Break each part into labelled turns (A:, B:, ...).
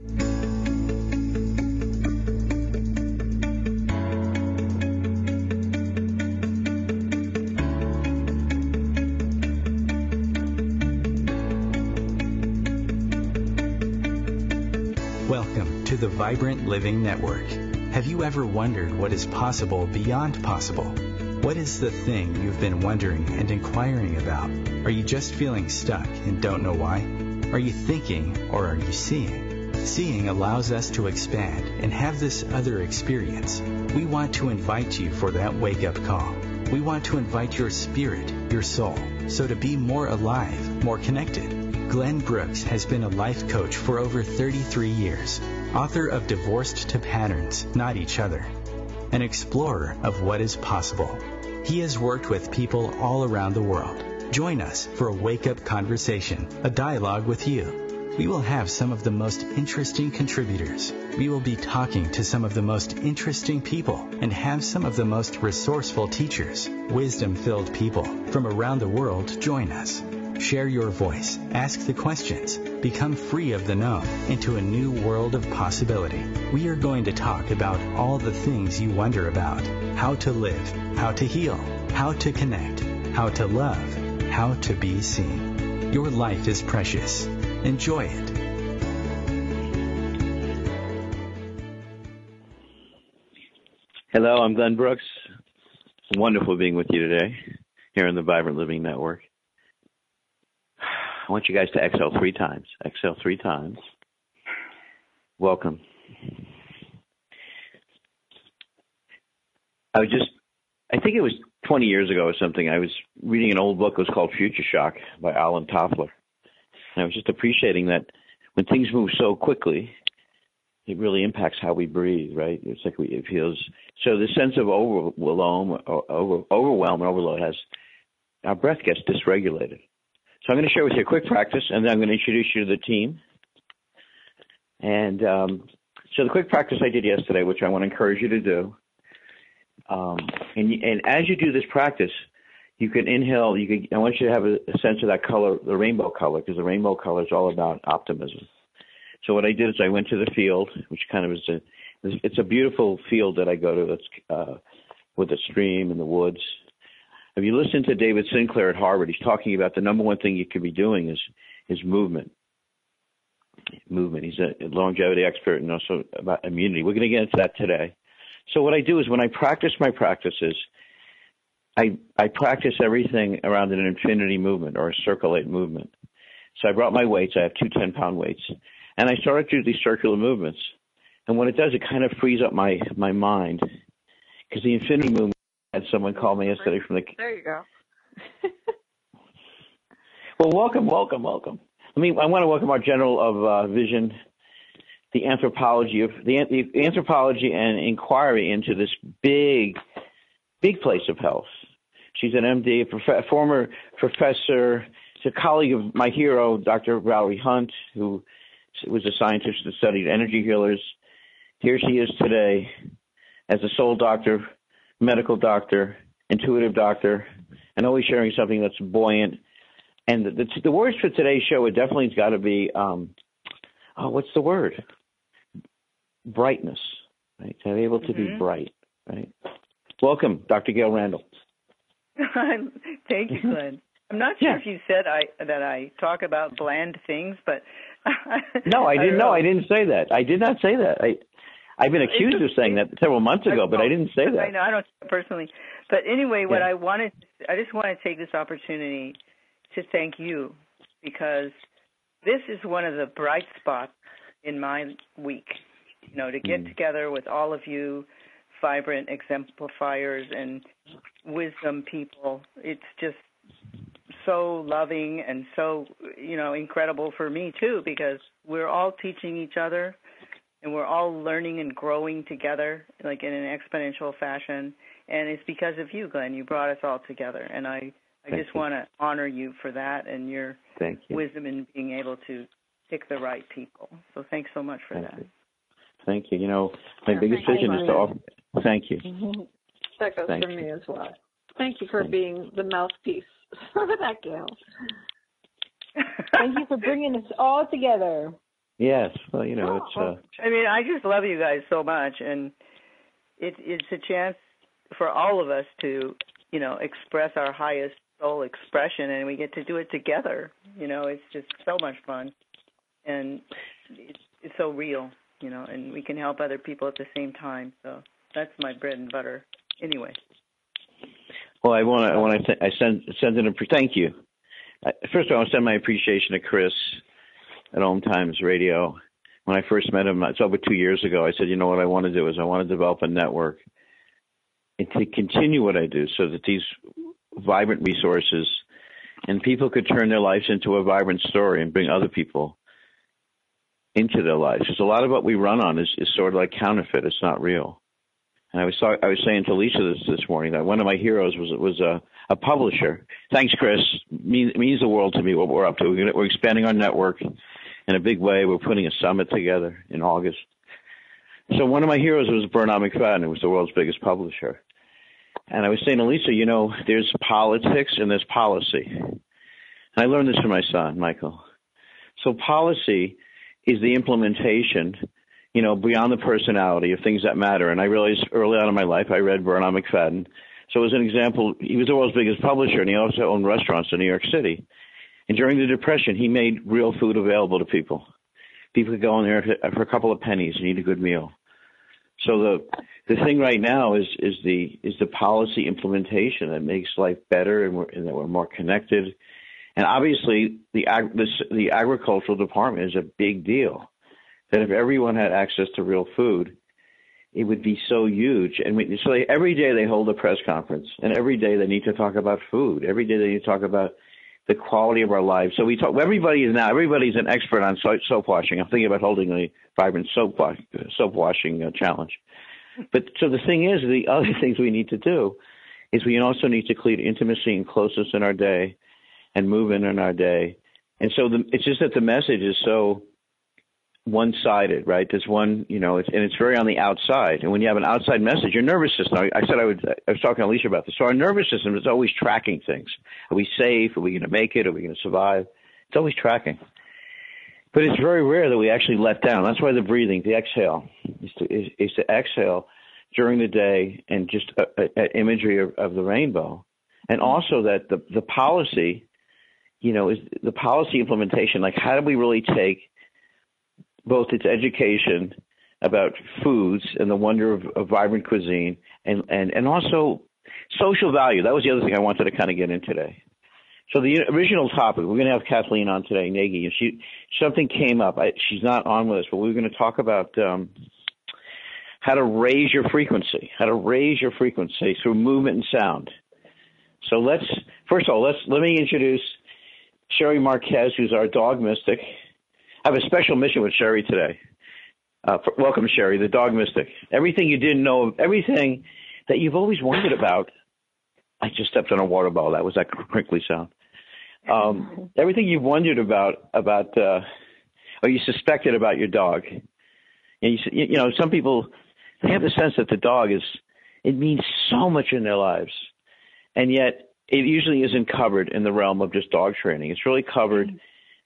A: Welcome to the Vibrant Living Network. Have you ever wondered what is possible beyond possible? What is the thing you've been wondering and inquiring about? Are you just feeling stuck and don't know why? Are you thinking or are you seeing? Seeing allows us to expand and have this other experience. We want to invite you for that wake up call. We want to invite your spirit, your soul, so to be more alive, more connected. Glenn Brooks has been a life coach for over 33 years, author of Divorced to Patterns, Not Each Other, an explorer of what is possible. He has worked with people all around the world. Join us for a wake up conversation, a dialogue with you. We will have some of the most interesting contributors. We will be talking to some of the most interesting people and have some of the most resourceful teachers, wisdom filled people from around the world join us. Share your voice, ask the questions, become free of the known into a new world of possibility. We are going to talk about all the things you wonder about how to live, how to heal, how to connect, how to love, how to be seen. Your life is precious. Enjoy it.
B: Hello, I'm Glenn Brooks. Wonderful being with you today here on the Vibrant Living Network. I want you guys to exhale three times. Exhale three times. Welcome. I was just, I think it was 20 years ago or something. I was reading an old book. It was called Future Shock by Alvin Toffler. And I was just appreciating that when things move so quickly, it really impacts how we breathe, right? It's like we, it feels so. The sense of overwhelm, over, overwhelm, and overload has our breath gets dysregulated. So I'm going to share with you a quick practice, and then I'm going to introduce you to the team. And um, so the quick practice I did yesterday, which I want to encourage you to do, um, and, and as you do this practice, you can inhale. You can. I want you to have a, a sense of that color, the rainbow color, because the rainbow color is all about optimism. So what I did is I went to the field, which kind of is a, it's a beautiful field that I go to. That's uh, with a stream and the woods. If you listen to David Sinclair at Harvard, he's talking about the number one thing you could be doing is is movement. Movement. He's a longevity expert and also about immunity. We're going to get into that today. So what I do is when I practice my practices, I I practice everything around an infinity movement or a circulate movement. So I brought my weights. I have two 10 pound weights, and I started to do these circular movements. And what it does, it kind of frees up my my mind because the infinity movement had someone call me yesterday from the.
C: There you go.
B: well, welcome, welcome, welcome. I mean, I want to welcome our general of uh, vision, the anthropology of the, the anthropology and inquiry into this big, big place of health. She's an MD, a, prof- former professor. She's a colleague of my hero, Dr. Valerie Hunt, who was a scientist that studied energy healers. Here she is today as a soul doctor medical doctor, intuitive doctor, and always sharing something that's buoyant. And the, the, the words for today's show it definitely has got to be, um, oh, what's the word? Brightness, right? To be able to mm-hmm. be bright, right? Welcome, Dr. Gail Randall.
C: Thank you, Glenn. I'm not sure
B: yeah.
C: if you said I that I talk about bland things, but
B: no, I didn't.
C: I
B: know. I didn't say that. I did not say that. I I've been accused of saying that several months ago, but I didn't say that.
C: I know I don't personally, but anyway, what I wanted, I just want to take this opportunity to thank you because this is one of the bright spots in my week. You know, to get mm. together with all of you, vibrant exemplifiers and wisdom people. It's just so loving and so you know incredible for me too because we're all teaching each other and we're all learning and growing together like in an exponential fashion and it's because of you glenn you brought us all together and i i
B: Thank
C: just want to honor you for that and your
B: Thank you.
C: wisdom in being able to pick the right people so thanks so much for
B: Thank
C: that
B: you. Thank you. You know, my
D: Yeah,
B: biggest vision is to offer. Thank you.
D: That goes
B: Thank
D: for
B: you.
D: me as well. Thank you for
B: Thank
D: being the mouthpiece for that gal.
E: Thank you for bringing us all together.
B: Yes. Well, you know, it's uh,
C: I mean, I just love you guys so much, and it, it's a chance for all of us to, you know, express our highest soul expression, and we get to do it together. You know, it's just so much fun, and it's, it's so real, you know, and we can help other people at the same time. So that's my bread and butter. Anyway,
B: Well, I want to. I want to. I send send in a thank you. First, of all, I want to send my appreciation to Chris at Om Times Radio. When I first met him, it's over two years ago. I said, you know what I want to do is I want to develop a network and to continue what I do, so that these vibrant resources and people could turn their lives into a vibrant story and bring other people into their lives. Because a lot of what we run on is, is sort of like counterfeit. It's not real. And I was I was saying to Lisa this this morning that one of my heroes was was a a publisher. Thanks, Chris. means means the world to me what we're up to. We're, we're expanding our network in a big way. We're putting a summit together in August. So one of my heroes was Bernard Macfadden, who was the world's biggest publisher. And I was saying to Lisa, you know, there's politics and there's policy. And I learned this from my son, Michael. So policy is the implementation you know, beyond the personality of things that matter. And I realized early on in my life, I read Bernard Macfadden. So as an example, he was the world's biggest publisher, and he also owned restaurants in New York City. And during the Depression, he made real food available to people. People could go in there for a couple of pennies and eat a good meal. So the the thing right now is is the is the policy implementation that makes life better and, and that we're more connected. And obviously, the this, the agricultural department is a big deal that if everyone had access to real food, it would be so huge. And we, so they, every day they hold a press conference, and every day they need to talk about food. Every day they need to talk about the quality of our lives. So we talk. Everybody is now. Everybody's an expert on soap, soap washing. I'm thinking about holding a vibrant soap soap washing uh, challenge. But so the thing is, the other things we need to do is we also need to create intimacy and closeness in our day, and movement in our day. And so the, it's just that the message is so one-sided, right? There's one, you know, it's, and it's very on the outside. And when you have an outside message, your nervous system. I, I said I would. I was talking to Alicia about this. So our nervous system is always tracking things. Are we safe? Are we going to make it? Are we going to survive? It's always tracking. But it's very rare that we actually let down. That's why the breathing, the exhale, is to, is, is to exhale during the day and just a, a, a imagery of, of the rainbow, and also that the the policy, you know, is the policy implementation. Like, how do we really take both its education about foods and the wonder of, of vibrant cuisine and, and, and also social value. That was the other thing I wanted to kind of get in today. So the original topic, we're going to have Kathleen on today, Nagy, and she something came up. I, she's not on with us, but we are going to talk about um, how to raise your frequency, how to raise your frequency through movement and sound. So let's first of all let's let me introduce Sherry Marquez, who's our dog mystic. I have a special mission with Sherry today. Uh, for, welcome, Sherry, the dog mystic. Everything you didn't know, everything that you've always wondered about. I just stepped on a water bottle. That was that crinkly sound. Um, everything you've wondered about, about, uh, or you suspected about your dog. And you, you know, some people they have the sense that the dog is, it means so much in their lives, and yet it usually isn't covered in the realm of just dog training. It's really covered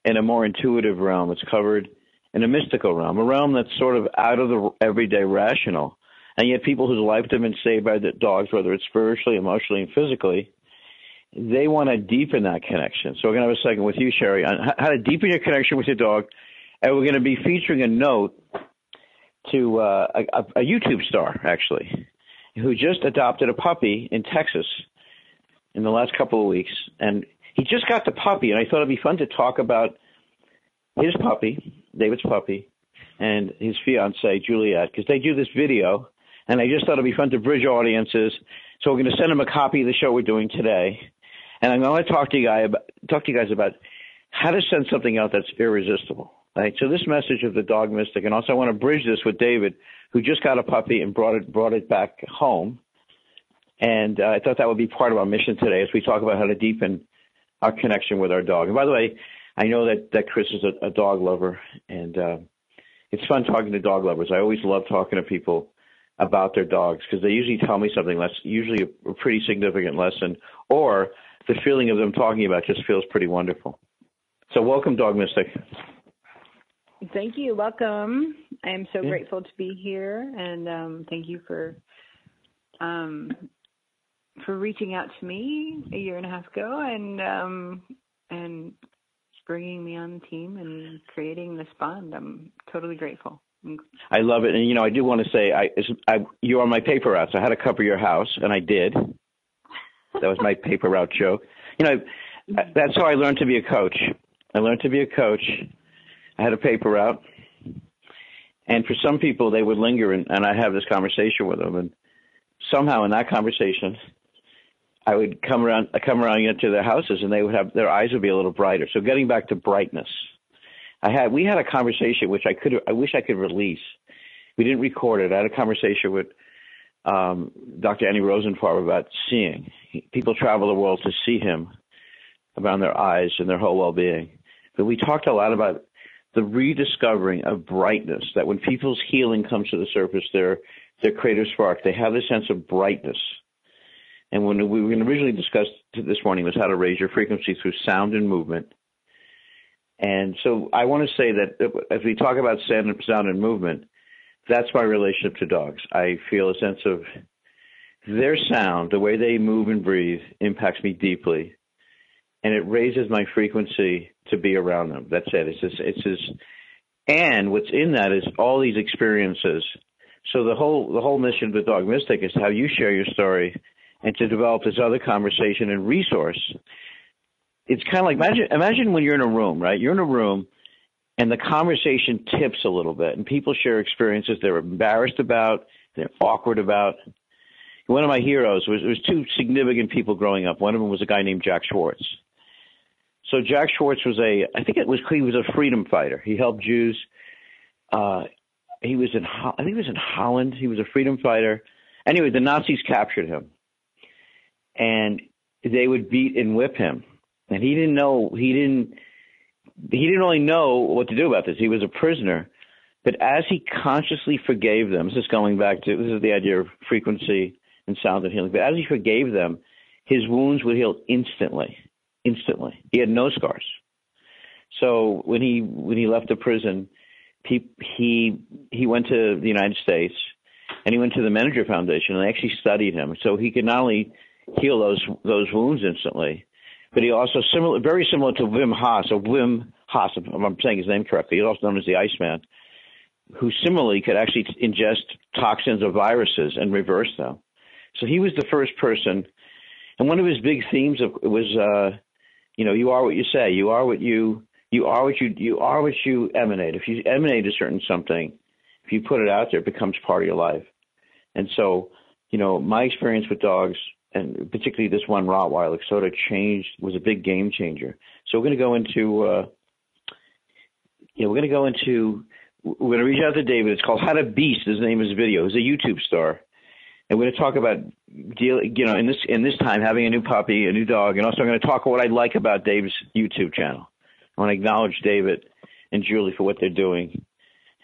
B: in a more intuitive realm. It's covered in a mystical realm, a realm that's sort of out of the everyday rational. And yet, people whose lives have been saved by the dogs, whether it's spiritually, emotionally, and physically, they want to deepen that connection. So, we're going to have a second with you, Sherry, on how to deepen your connection with your dog. And we're going to be featuring a note to uh, a, a YouTube star, actually, who just adopted a puppy in Texas in the last couple of weeks. And he just got the puppy, and I thought it'd be fun to talk about his puppy, David's puppy, and his fiancee Juliet, because they do this video, and I just thought it'd be fun to bridge audiences. So we're going to send him a copy of the show we're doing today, and I'm going to talk to you guy about, talk to you guys about how to send something out that's irresistible. Right. So this message of the dog mystic, and also I want to bridge this with David, who just got a puppy and brought it brought it back home. And uh, I thought that would be part of our mission today as we talk about how to deepen our connection with our dog. And by the way, I know that that Chris is a, a dog lover, and uh, it's fun talking to dog lovers. I always love talking to people about their dogs because they usually tell me something that's usually a, a pretty significant lesson, or the feeling of them talking about just feels pretty wonderful. So welcome, Dog Mystic.
E: Thank you. Welcome. I am so
B: Yeah.
E: grateful to be here, and um, thank you for um, for reaching out to me a year and a half ago, and um, and bringing me on the team and creating this bond. I'm totally grateful. I'm
B: love it, and you know I do want to say I, I you're on my paper route. So I had to cover your house, and I did. That was my paper route joke. You know, that's how I learned to be a coach. I learned to be a coach. I had a paper route, and for some people they would linger, and, and I have this conversation with them, and somehow in that conversation, I would come around, I come around into their houses, and they would have their eyes would be a little brighter. So getting back to brightness, I had we had a conversation which I could I wish I could release. We didn't record it. I had a conversation with um, Dr. Andy Rosenfarb about seeing. People travel the world to see him around their eyes and their whole well-being. But we talked a lot about the rediscovering of brightness. That when people's healing comes to the surface, their their creative spark, they have a sense of brightness. And when we were originally discussed this morning was how to raise your frequency through sound and movement. And so I want to say that as we talk about sound and, sound and movement, that's my relationship to dogs. I feel a sense of their sound, the way they move and breathe, impacts me deeply, and it raises my frequency to be around them. That's it. It's just, it's just, and what's in that is all these experiences. So the whole the whole mission of the Dog Mystic is how you share your story, and to develop this other conversation and resource. It's kind of like imagine imagine when you're in a room, right? You're in a room and the conversation tips a little bit and people share experiences they're embarrassed about, they're awkward about. One of my heroes was was two significant people growing up. One of them was a guy named Jack Schwartz. So Jack Schwartz was a I think it was he was a freedom fighter. He helped Jews. Uh, he was in I think he was in Holland. He was a freedom fighter. Anyway, the Nazis captured him, and they would beat and whip him. And he didn't know he didn't he didn't really know what to do about this. He was a prisoner. But as he consciously forgave them, this is going back to this is the idea of frequency and sound and healing. But as he forgave them, his wounds would heal instantly. Instantly. He had no scars. So when he when he left the prison, he he he went to the United States and he went to the Menninger Foundation and they actually studied him. So he could not only heal those those wounds instantly, but he also similar, very similar to Wim Haas, or Wim Haas, if I'm saying his name correctly. He's also known as the Iceman, who similarly could actually ingest toxins or viruses and reverse them. So he was the first person, and one of his big themes of, was, uh, you know, you are what you say. You are what you you are what you you are what you emanate. If you emanate a certain something, if you put it out there, it becomes part of your life. And so, you know, my experience with dogs and particularly this one Rottweiler sort of changed was a big game changer. So we're going to go into, uh, you know, we're going to go into, we're going to reach out to David. It's called How to Beast. His name is video. He's a YouTube star, and we're going to talk about deal, you know, in this in this time having a new puppy, a new dog, and also I'm going to talk about what I like about Dave's YouTube channel. I want to acknowledge David and Julie for what they're doing.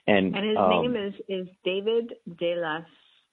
B: And,
E: And his
B: um,
E: name is is David De Las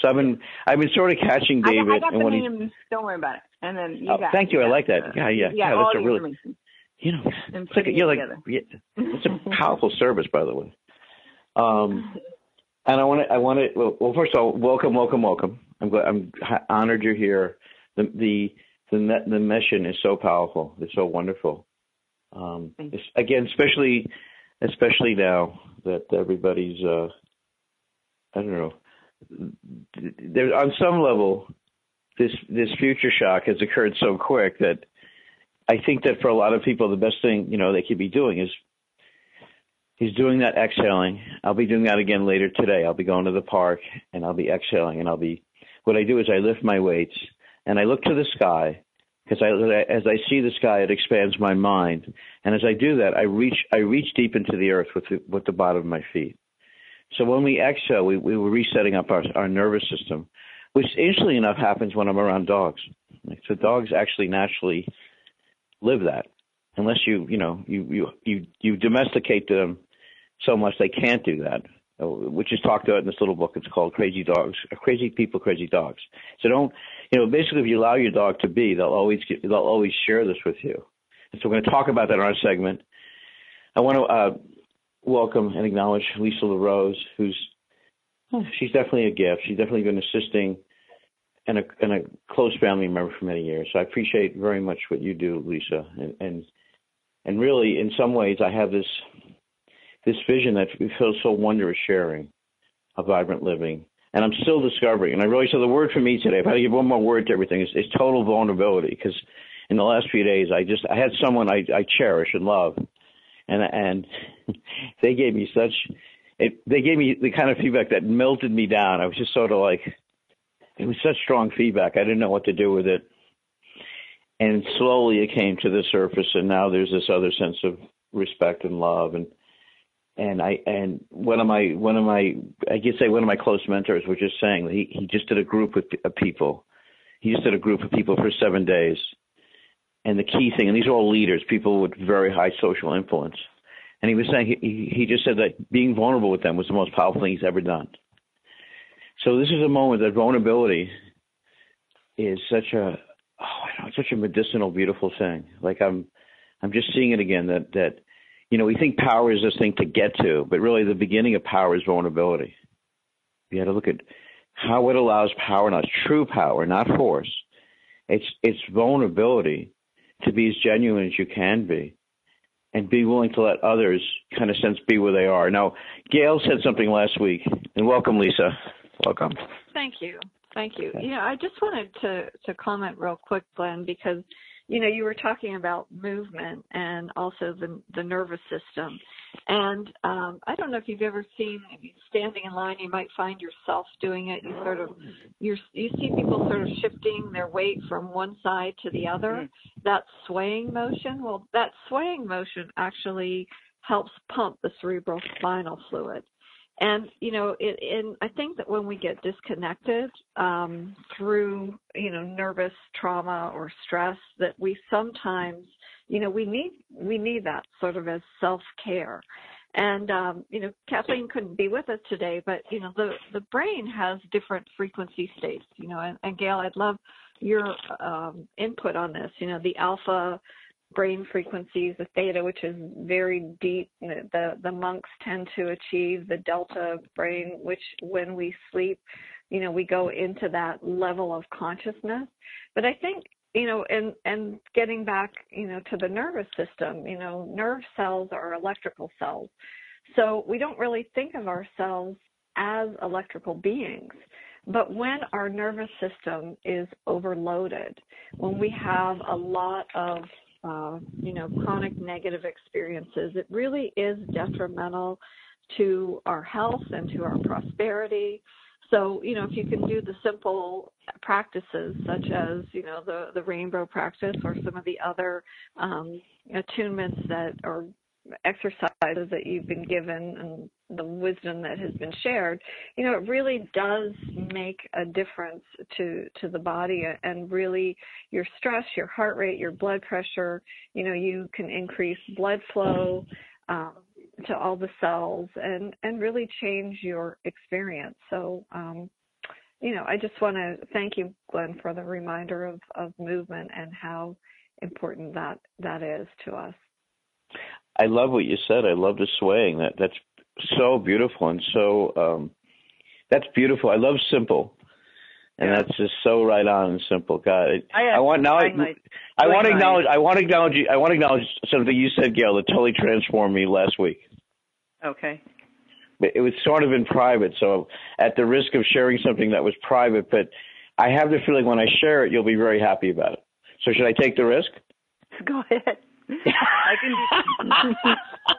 B: So I've been I've been sort of catching
E: I
B: David
E: got, I got
B: and
E: the
B: when he,
E: name. Don't worry about it. And then you
B: Oh,
E: got.
B: thank you. I like that. Yeah, yeah,
E: Yeah,
B: that's a really- you know it's like you're like yeah, it's a powerful service by the way. Um, and I want to I want to well, well first of all welcome welcome welcome. I'm glad, I'm honored you're here. The the the the mission is so powerful. It's so wonderful. Um, it's, again, especially especially now that everybody's uh, I don't know. There on some level, this this future shock has occurred so quick that I think that for a lot of people, the best thing you know they could be doing is is doing that exhaling. I'll be doing that again later today. I'll be going to the park and I'll be exhaling and I'll be. What I do is I lift my weights and I look to the sky because as I see the sky, it expands my mind. And as I do that, I reach I reach deep into the earth with the, with the bottom of my feet. So when we exhale, we, we were resetting up our, our nervous system, which interestingly enough happens when I'm around dogs. So dogs actually naturally live that, unless you you know you you you you domesticate them so much they can't do that, uh, which is talked about in this little book. It's called Crazy Dogs, uh, Crazy People, Crazy Dogs. So don't you know basically if you allow your dog to be, they'll always get, they'll always share this with you. And so we're going to talk about that in our segment. I want to uh, welcome and acknowledge Lisa LaRose, who's oh, she's definitely a gift. She's definitely been assisting and a, and a close family member for many years. So I appreciate very much what you do, Lisa. And, and, and really, in some ways, I have this, this vision that feels so wondrous sharing a vibrant living. And I'm still discovering. And I really, so the word for me today, if I give one more word to everything, is, is total vulnerability. Because in the last few days, I just, I had someone I, I cherish and love. And, and they gave me such, it, they gave me the kind of feedback that melted me down. I was just sort of like, it was such strong feedback. I didn't know what to do with it. And slowly it came to the surface and now there's this other sense of respect and love and and I and one of my one of my I guess say one of my close mentors was just saying he he just did a group with of uh, people. He just did a group of people for 7 days. And the key thing and these are all leaders, people with very high social influence. And he was saying he he just said that being vulnerable with them was the most powerful thing he's ever done. So this is a moment that vulnerability is such a oh, I don't know, such a medicinal, beautiful thing. Like I'm I'm just seeing it again that that you know we think power is this thing to get to, but really the beginning of power is vulnerability. You had to look at how it allows power, not true power, not force. It's it's vulnerability to be as genuine as you can be and be willing to let others kind of sense be where they are. Now, Gail said something last week, and welcome, Lisa. Welcome.
D: Thank you. Thank you. You know, I just wanted to to comment real quick, Glenn, because you know you were talking about movement and also the the nervous system, and um, I don't know if you've ever seen standing in line, you might find yourself doing it. You sort of you you see people sort of shifting their weight from one side to the other. That swaying motion. Well, that swaying motion actually helps pump the cerebral spinal fluid. And you know, it, and I think that when we get disconnected um, through you know nervous trauma or stress, that we sometimes you know we need we need that sort of as self care. And um, you know, Kathleen couldn't be with us today, but you know, the the brain has different frequency states. You know, and, and Gail, I'd love your um, input on this. You know, the alpha brain frequencies, the theta, which is very deep. The the monks tend to achieve the delta brain, which when we sleep, you know, we go into that level of consciousness. But I think you know, and and getting back, you know, to the nervous system, you know, nerve cells are electrical cells. So we don't really think of ourselves as electrical beings. But when our nervous system is overloaded, when we have a lot of uh, you know chronic negative experiences, it really is detrimental to our health and to our prosperity. So, you know, if you can do the simple practices such as, you know, the, the rainbow practice or some of the other um, attunements that or exercises that you've been given and the wisdom that has been shared, you know, it really does make a difference to to the body and really your stress, your heart rate, your blood pressure. You know, you can increase blood flow um, to all the cells and and really change your experience. So. Um, you know, I just want to thank you, Glenn, for the reminder of, of movement and how important that that is to us.
B: I love what you said. I love the swaying. That that's so beautiful and so um that's beautiful. I love simple. And yeah. that's just so right on and simple. God, I, I uh, want now. I, my, I want to acknowledge. I want to acknowledge. I want to acknowledge something you said, Gail, that totally transformed me last week.
C: Okay.
B: It was sort of in private, so at the risk of sharing something that was private, but I have the feeling when I share it, you'll be very happy about it. So should I take the risk?
C: Go ahead. I can do.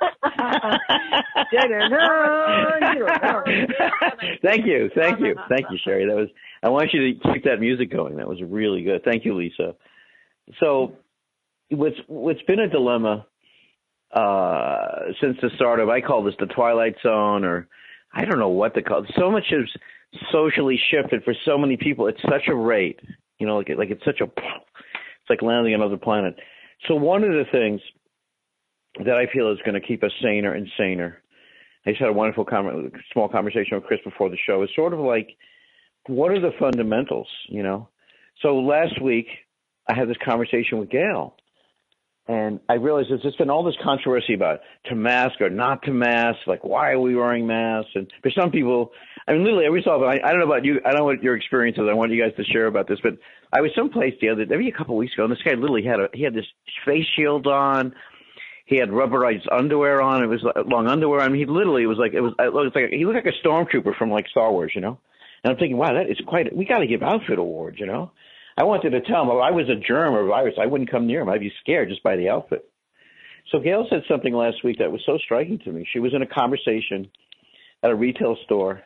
B: thank you, thank you, thank you, Sherry. That was. I want you to keep that music going. That was really good. Thank you, Lisa. So, what's what's been a dilemma uh, since the start of I call this the twilight zone, or I don't know what to call it. So much has socially shifted for so many people. at such a rate, you know, like like it's such a. It's like landing on another planet. So one of the things that I feel is going to keep us saner and saner. I just had a wonderful com- small conversation with Chris before the show. It's sort of like, what are the fundamentals? You know. So last week I had this conversation with Gail, and I realized there's just been all this controversy about to mask or not to mask. Like, why are we wearing masks? And for some people, I mean, literally every so often, I, I don't know about you. I don't know what your experience is. I want you guys to share about this. But I was someplace the other, maybe a couple of weeks ago, and this guy literally had a he had this face shield on he had rubberized underwear on. It was long underwear. I mean, he literally was like it was. It was like he looked like a stormtrooper from like Star Wars, you know. And I'm thinking, wow, that is quite. We got to give outfit awards, you know. I wanted to tell him, if I was a germ or virus, I wouldn't come near him. I'd be scared just by the outfit. So Gail said something last week that was so striking to me. She was in a conversation at a retail store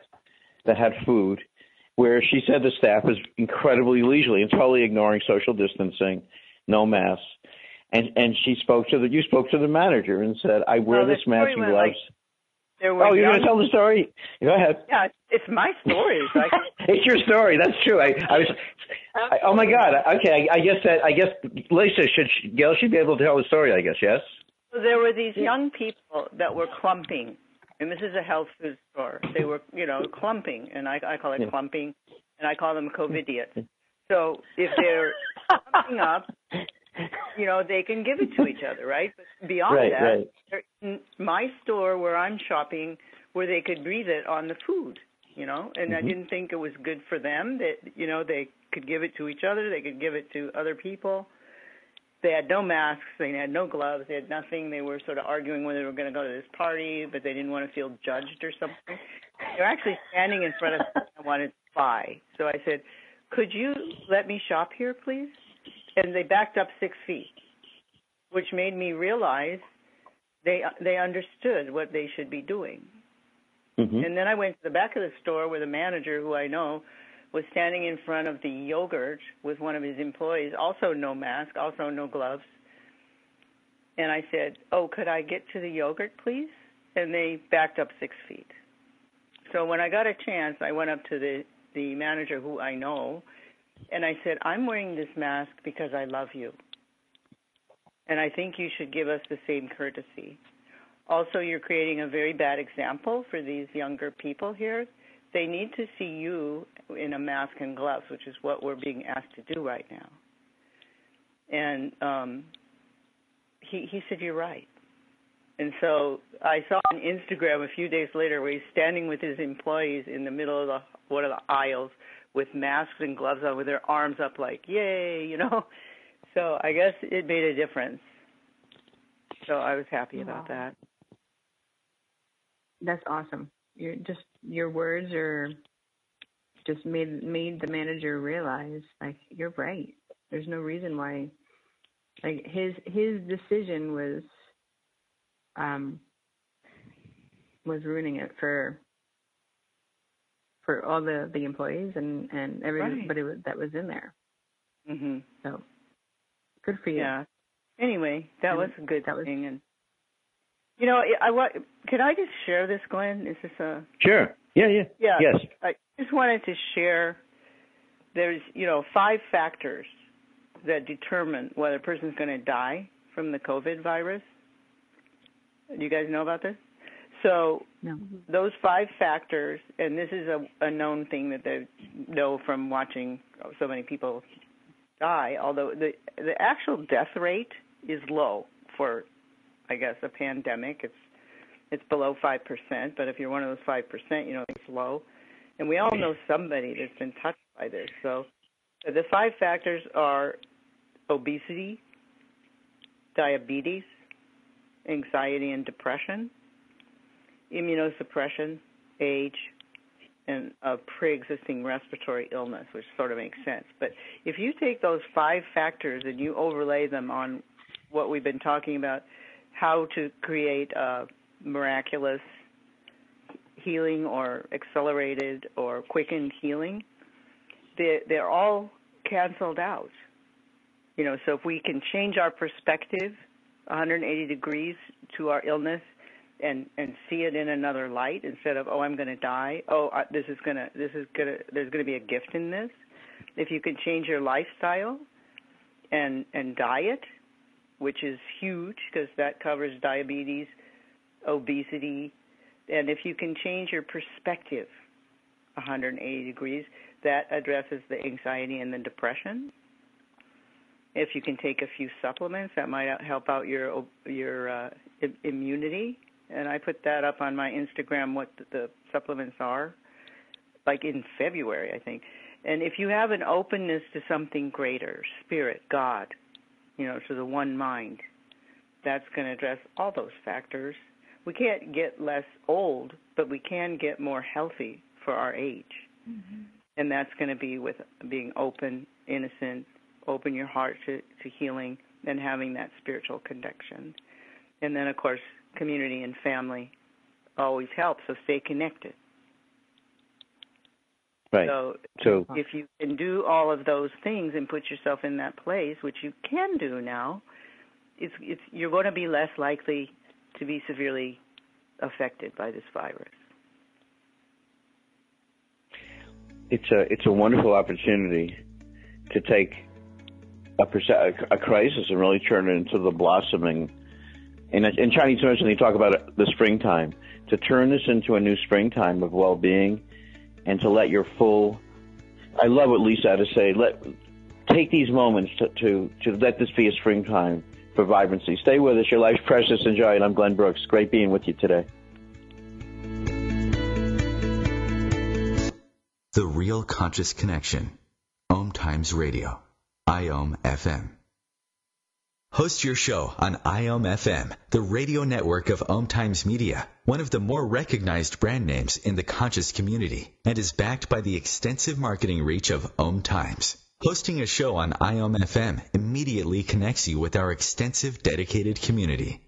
B: that had food, where she said the staff was incredibly leisurely and totally ignoring social distancing, no masks and and she spoke to the you spoke to the manager and said, "I wear this mask and gloves." Like, oh, you're going to tell the story? Go ahead.
C: Yeah, it's my story. Like,
B: it's your story. That's true. I, I was. I, oh my God. Okay, I, I guess that. I guess Lisa should Gail should be able to tell the story. I guess yes.
C: So there were these young people that were clumping, and this is a health food store. They were, you know, clumping, and I, I call it yeah. clumping, and I call them COVIDiots. So if they're clumping up you know, they can give it to each other, right? But beyond
B: right,
C: that, right. my store where I'm shopping, where they could breathe it on the food, you know, and mm-hmm. I didn't think it was good for them that, you know, they could give it to each other, they could give it to other people. They had no masks, they had no gloves, they had nothing. They were sort of arguing whether they were going to go to this party, but they didn't want to feel judged or something. They were actually standing in front of I wanted to buy. So I said, "Could you let me shop here, please?" And they backed up six feet, which made me realize they they understood what they should be doing. Mm-hmm. And then I went to the back of the store where the manager, who I know, was standing in front of the yogurt with one of his employees, also no mask, also no gloves. And I said, "Oh, could I get to the yogurt, please?" And they backed up six feet. So when I got a chance, I went up to the the manager who I know and I said, I'm wearing this mask because I love you. And I think you should give us the same courtesy. Also, you're creating a very bad example for these younger people here. They need to see you in a mask and gloves, which is what we're being asked to do right now. And um, he, he said, You're right. And so I saw on Instagram a few days later where he's standing with his employees in the middle of the one of the aisles with masks and gloves on with their arms up like yay you know? So i guess it made a difference. So i was happy wow. about that.
E: That's awesome. You just your words are just made made the manager realize like you're right. There's no reason why like his his decision was um was ruining it for for all the the employees and and everybody
C: Right.
E: that was in there.
C: Mhm.
E: So good for you.
C: Yeah. Anyway, that
E: And
C: was a good
E: that was-
C: thing, and you know, I, I wa- can I just share this, Glenn? Is this a
B: Sure. Yeah, yeah.
C: Yeah.
B: Yes.
C: I just wanted to share there's, you know, five factors that determine whether a person's going to die from the COVID virus. Do you guys know about this? So
E: No.
C: those five factors, and this is a, a known thing that they know from watching so many people die. Although the the actual death rate is low for, I guess, a pandemic. It's it's below five percent. But if you're one of those five percent, you know it's low. And we all know somebody that's been touched by this. So the five factors are obesity, diabetes, anxiety and depression, immunosuppression, age, and a pre-existing respiratory illness, which sort of makes sense. But if you take those five factors and you overlay them on what we've been talking about, how to create a miraculous healing or accelerated or quickened healing, they're, they're all canceled out. You know, so if we can change our perspective 180 degrees to our illness and and see it in another light instead of oh I'm going to die. Oh I, this is going to this is going to there's going to be a gift in this. If you can change your lifestyle and and diet which is huge because that covers diabetes obesity and if you can change your perspective 180 degrees that addresses the anxiety and the depression. If you can take a few supplements that might help out your your uh, immunity and I put that up on my Instagram what the, the supplements are like in February I think. And if you have an openness to something greater spirit God you know to the one mind that's going to address all those factors. We can't get less old but we can get more healthy for our age. Mm-hmm. And that's going to be with being open innocent open your heart to, to healing and having that spiritual connection. And then, of course, community and family always help, so stay connected.
B: Right.
C: So,
B: So-
C: if you can do all of those things and put yourself in that place, which you can do now, it's, it's you're going to be less likely to be severely affected by this virus.
B: It's a it's a wonderful opportunity to take a, a crisis and really turn it into the blossoming. In, in Chinese medicine, they talk about the springtime. To turn this into a new springtime of well-being, and to let your full. I love what Lisa had to say. Let take these moments to to to let this be a springtime for vibrancy. Stay with us. Your life's precious. Enjoy it. I'm Glenn Brooks. Great being with you today.
F: The Real Conscious Connection. Om Times Radio. IOM FM. Host your show on IOM FM, the radio network of Om Times Media, one of the more recognized brand names in the conscious community, and is backed by the extensive marketing reach of Om Times. Hosting a show on IOM immediately connects you with our extensive dedicated community.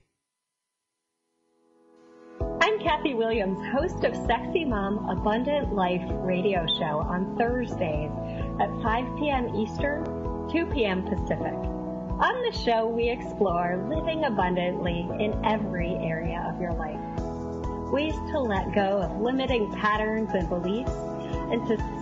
G: I'm Kathy Williams, host of Sexy Mom Abundant Life radio show on Thursdays at 5 p.m. Eastern, 2 p.m. Pacific. On the show, we explore living abundantly in every area of your life. Ways to let go of limiting patterns and beliefs and to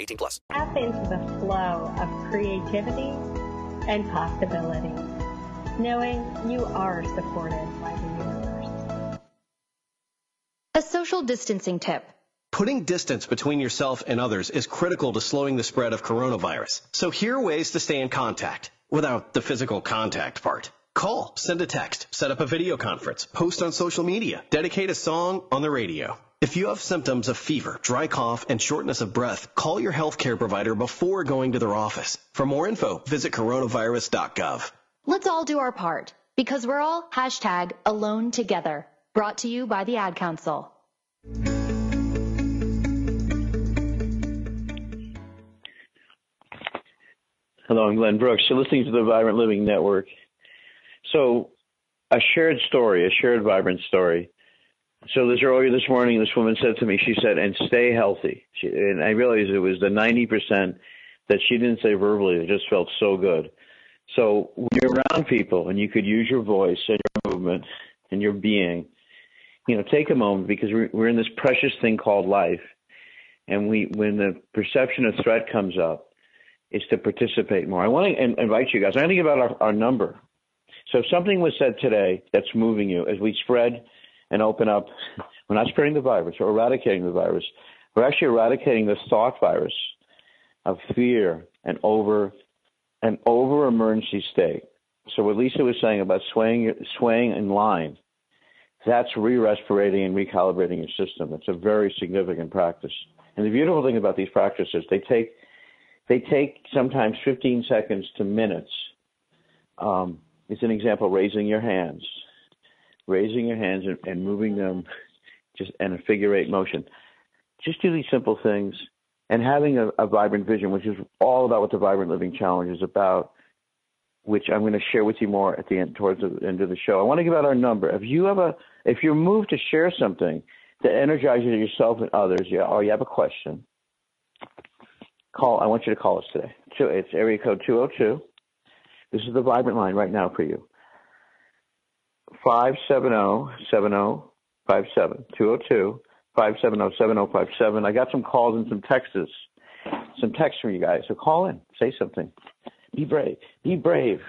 H: 18 plus.
G: tap into the flow of creativity and possibility, knowing you are supported by the universe.
I: A social distancing tip.
J: Putting distance between yourself and others is critical to slowing the spread of coronavirus. So here are ways to stay in contact without the physical contact part. Call, send a text, set up a video conference, post on social media, dedicate a song on the radio. If you have symptoms of fever, dry cough, and shortness of breath, call your healthcare provider before going to their office. For more info, visit coronavirus.gov.
I: Let's all do our part because we're all hashtag alone together. Brought to you by the Ad Council.
B: Hello, I'm Glenn Brooks. You're listening to the Vibrant Living Network. So, a shared story, a shared vibrant story. So this earlier this morning, this woman said to me, she said, "And stay healthy." She, and I realized it was the 90% that she didn't say verbally. It just felt so good. So when you're around people and you could use your voice and your movement and your being, you know, take a moment because we're, we're in this precious thing called life, and we when the perception of threat comes up, is to participate more. I want to invite you guys. I think about our, our number. So if something was said today that's moving you as we spread and open up, we're not spreading the virus or eradicating the virus. We're actually eradicating the thought virus of fear and over an over emergency state. So what Lisa was saying about swaying swaying in line, that's re-respirating and recalibrating your system. It's a very significant practice. And the beautiful thing about these practices, they take they take sometimes 15 seconds to minutes. Um, it's an example raising your hands, raising your hands and, and moving them just in a figure eight motion. Just do these simple things and having a, a vibrant vision, which is all about what the Vibrant Living Challenge is about, which I'm going to share with you more at the end, towards the end of the show. I want to give out our number. If you have a, if you're moved to share something that energizes yourself and others, or you have a question, call. I want you to call us today. It's area code 202. This is the vibrant line right now for you. 570-7057. 202-570-7057. I got some calls and some texts. Some texts from you guys. So call in. Say something. Be brave. Be brave.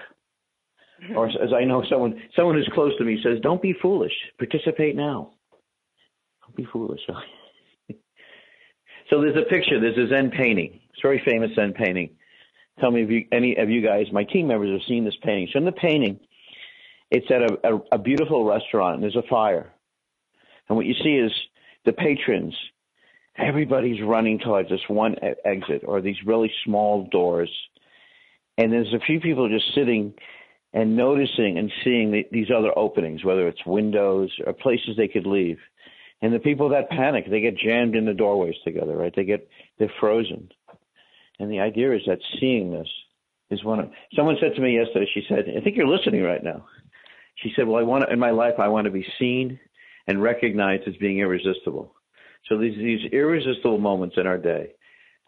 B: Or as I know someone someone who's close to me says, Don't be foolish. Participate now. Don't be foolish. so there's a picture, there's a Zen painting it's very famous Zen painting. Tell me if you, any of you guys, my team members, have seen this painting. So in the painting, it's at a, a, a beautiful restaurant, and there's a fire. And what you see is the patrons, everybody's running towards this one exit or these really small doors. And there's a few people just sitting and noticing and seeing the, these other openings, whether it's windows or places they could leave. And the people that panic, they get jammed in the doorways together, right? They get, they're frozen. And the idea is that seeing this is one of someone said to me yesterday, she said, I think you're listening right now. She said, Well, I want to, in my life, I want to be seen and recognized as being irresistible. So these, these irresistible moments in our day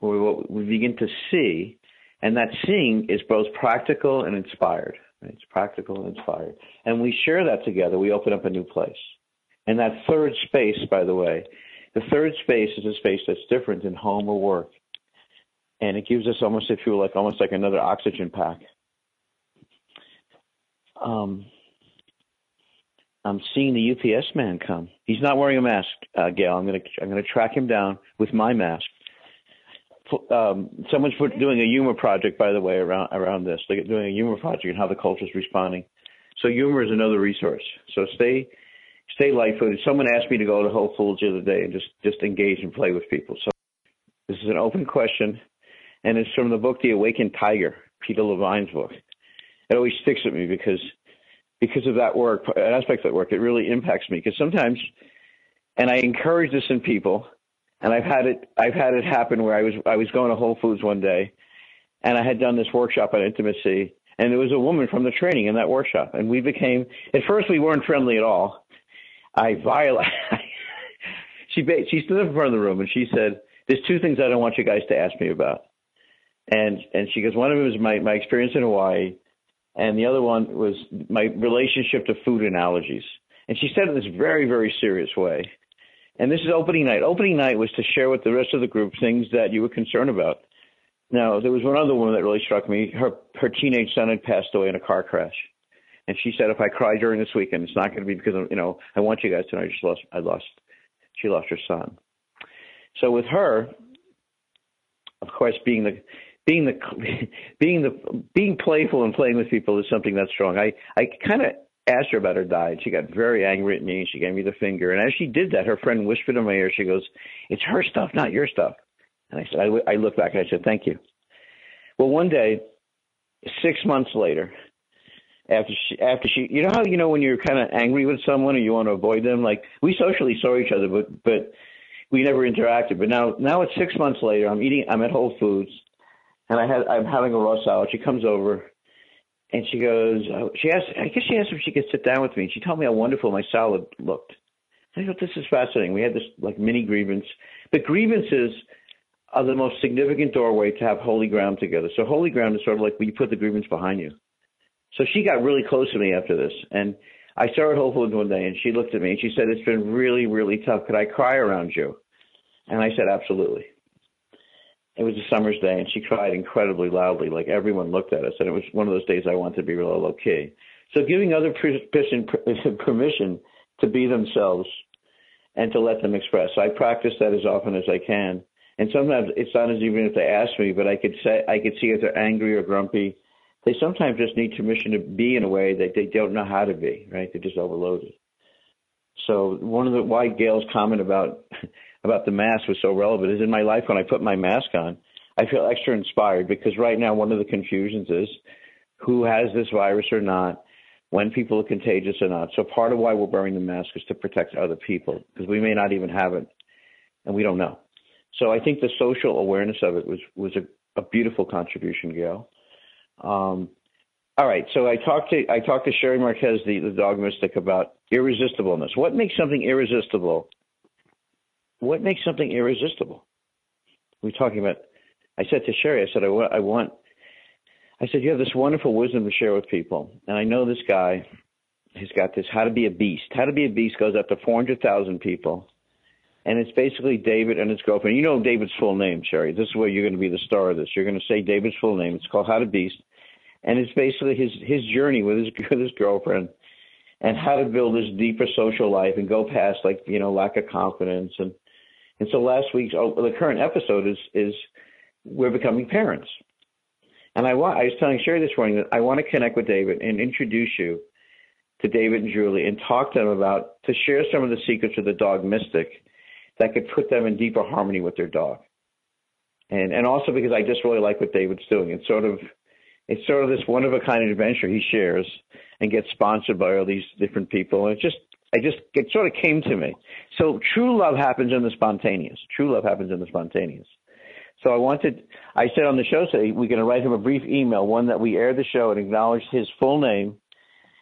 B: where we, we begin to see, and that seeing is both practical and inspired. Right? It's practical and inspired. And we share that together, we open up a new place. And that third space, by the way, the third space is a space that's different in home or work and it gives us almost, I feel like almost like another oxygen pack. Um, I'm seeing the UPS man come. He's not wearing a mask, uh, Gail. I'm gonna I'm gonna track him down with my mask. Um, someone's put, doing a humor project, by the way, around around this. They're doing a humor project and how the culture is responding. So humor is another resource. So stay stay light-footed. Someone asked me to go to Whole Foods the other day and just just engage and play with people. So this is an open question and it's from the book The Awakened Tiger, Peter Levine's book. It always sticks with me because because of that work, an aspect of that work, it really impacts me. Because sometimes, and I encourage this in people, and I've had it I've had it happen where I was I was going to Whole Foods one day, and I had done this workshop on intimacy, and there was a woman from the training in that workshop, and we became at first we weren't friendly at all. I violated. she she stood up in front of the room and she said, "There's two things I don't want you guys to ask me about." And and she goes, one of them is my my experience in Hawaii, and the other one was my relationship to food and allergies. And she said it in this very very serious way. And this is opening night. Opening night was to share with the rest of the group things that you were concerned about. Now there was one other woman that really struck me. Her her teenage son had passed away in a car crash, and she said, if I cry during this weekend, it's not going to be because you know I want you guys to know I just lost I lost she lost her son. So with her, of course, being the being the being the being playful and playing with people is something that's strong. I I kind of asked her about her diet. She got very angry at me. And She gave me the finger. And as she did that, her friend whispered in my ear, she goes, It's her stuff, not your stuff. And I said, I, I looked back and I said, Thank you. Well, one day, six months later, after she, after she, you know how you know when you're kind of angry with someone or you want to avoid them. Like we socially saw each other, but but we never interacted. But now now it's six months later. I'm eating. I'm at Whole Foods, and I had I'm having a raw salad. She comes over, and she goes. Uh, she asked. I guess she asked if she could sit down with me. And she told me how wonderful my salad looked. I thought this is fascinating. We had this like mini grievance, but grievances are the most significant doorway to have holy ground together. So holy ground is sort of like when you put the grievance behind you. So she got really close to me after this, and I saw her at Whole Foods one day, and she looked at me and she said, "It's been really, really tough. Could I cry around you?" And I said, "Absolutely." It was a summer's day, and she cried incredibly loudly, like everyone looked at us, and it was one of those days I wanted to be real low key. So giving other permission permission to be themselves and to let them express. I practice that as often as I can. And sometimes it's not as even if they ask me, but I could say I could see if they're angry or grumpy they sometimes just need permission to be in a way that they don't know how to be, right? They're just overloaded. So one of the why Gail's comment about about the mask was so relevant is in my life when I put my mask on, I feel extra inspired because right now one of the confusions is who has this virus or not, when people are contagious or not. So part of why we're wearing the mask is to protect other people because we may not even have it and we don't know. So I think the social awareness of it was was a, a beautiful contribution, Gail. Um, all right, so I talked to I talked to Sherry Marquez, the, the dog mystic, about irresistibleness. What makes something irresistible? What makes something irresistible? We're talking about. I said to Sherry, I said I want, I want. I said you have this wonderful wisdom to share with people, and I know this guy. He's got this how to be a beast. How to be a beast goes up to four hundred thousand people, and it's basically David and his girlfriend. You know David's full name, Sherry. This is where you're going to be the star of this. You're going to say David's full name. It's called How to Beast, and it's basically his his journey with his with his girlfriend, and how to build this deeper social life and go past like you know lack of confidence and and so last week's oh, the current episode is is we're becoming parents, and I want I was telling Sherry this morning that I want to connect with David and introduce you to David and Julie and talk to them about to share some of the secrets of the dog mystic that could put them in deeper harmony with their dog. And and also because I just really like what David's doing. It's sort of it's sort of this one of a kind adventure he shares and gets sponsored by all these different people. And it just I just it sort of came to me. So true love happens in the spontaneous. True love happens in the spontaneous. So I wanted I said on the show today we're going to write him a brief email, one that we air the show and acknowledge his full name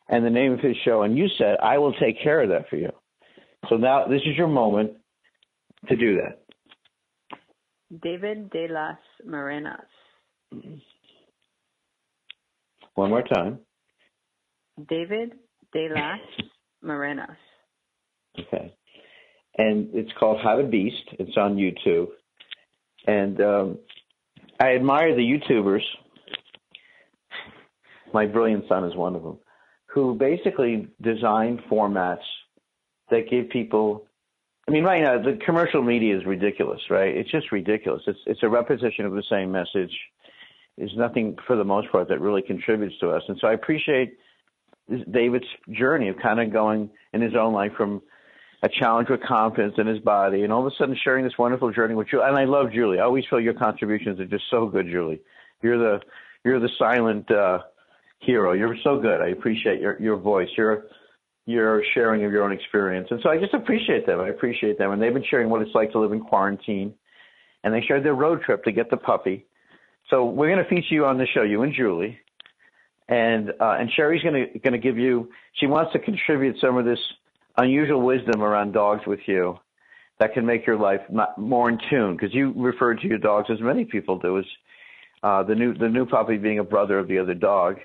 B: and the name of his show. And you said I will take care of that for you. So now this is your moment to do that?
E: David de las Morenas.
B: One more time.
E: David de las Morenas.
B: Okay. And it's called How to Beast. It's on YouTube. And um, I admire the YouTubers. My brilliant son is one of them, who basically design formats that give people I mean, right now the commercial media is ridiculous, right? It's just ridiculous. It's it's a repetition of the same message. There's nothing for the most part that really contributes to us, and so I appreciate David's journey of kind of going in his own life from a challenge with confidence in his body, and all of a sudden sharing this wonderful journey with you. And I love Julie. I always feel your contributions are just so good, Julie. You're the you're the silent uh, hero. You're so good. I appreciate your your voice. You're your sharing of your own experience. And so I just appreciate them. I appreciate them. And they've been sharing what it's like to live in quarantine. And they shared their road trip to get the puppy. So we're going to feature you on the show, you and Julie. And uh, and Sherry's going to give you. She wants to contribute some of this unusual wisdom around dogs with you, that can make your life more in tune. Because you refer to your dogs as many people do, as uh, the new the new puppy being a brother of the other dog.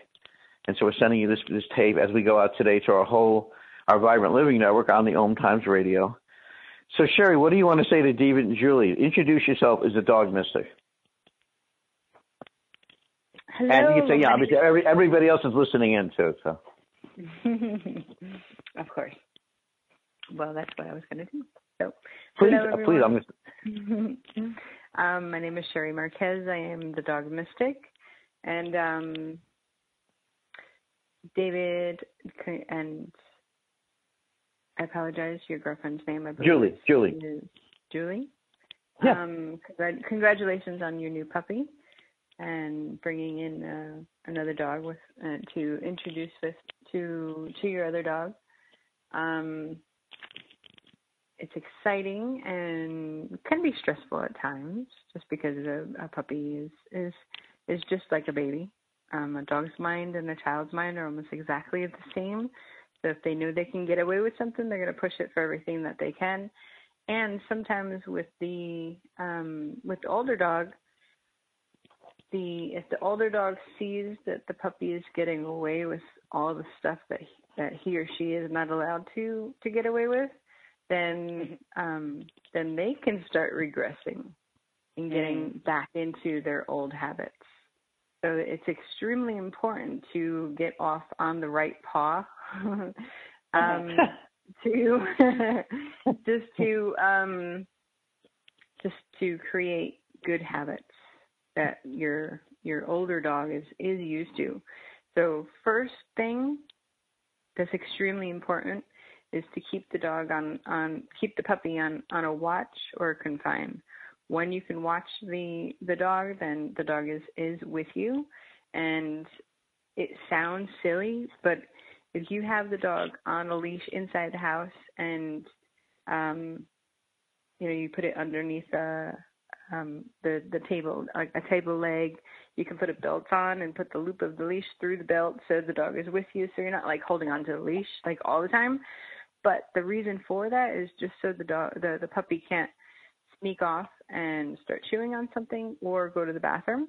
B: And so we're sending you this, this tape as we go out today to our whole, our Vibrant Living Network on the Om Times Radio. So Sherry, what do you want to say to David and Julie? Introduce yourself as a dog mystic.
E: Hello.
B: And you can say, yeah, obviously every, everybody else is listening in too. So.
E: of course. Well, that's what I was going to do. So,
B: please,
E: hello,
B: uh, please, I'm
E: just. um, my name is Sherry Marquez. I am the dog mystic, and um, David and I apologize. Your girlfriend's name, I believe.
B: Julie. Julie.
E: Julie.
B: Yeah.
E: Um, congr- congratulations on your new puppy and bringing in uh, another dog with uh, to introduce with to to your other dog. Um, it's exciting and can be stressful at times, just because a, a puppy is is is just like a baby. Um, a dog's mind and a child's mind are almost exactly the same. So if they know they can get away with something, they're going to push it for everything that they can. And sometimes with the um, with the older dog, the if the older dog sees that the puppy is getting away with all the stuff that he, that he or she is not allowed to to get away with, then um, then they can start regressing and getting back into their old habits. So it's extremely important to get off on the right paw. um, to just to um, just to create good habits that your your older dog is is used to. So first thing that's extremely important is to keep the dog on on keep the puppy on on a watch or confine. When you can watch the the dog, then the dog is is with you, and it sounds silly, but if you have the dog on a leash inside the house and um you know you put it underneath the um the the table a table leg you can put a belt on and put the loop of the leash through the belt so the dog is with you so you're not like holding onto the leash like all the time but the reason for that is just so the dog the the puppy can't sneak off and start chewing on something or go to the bathroom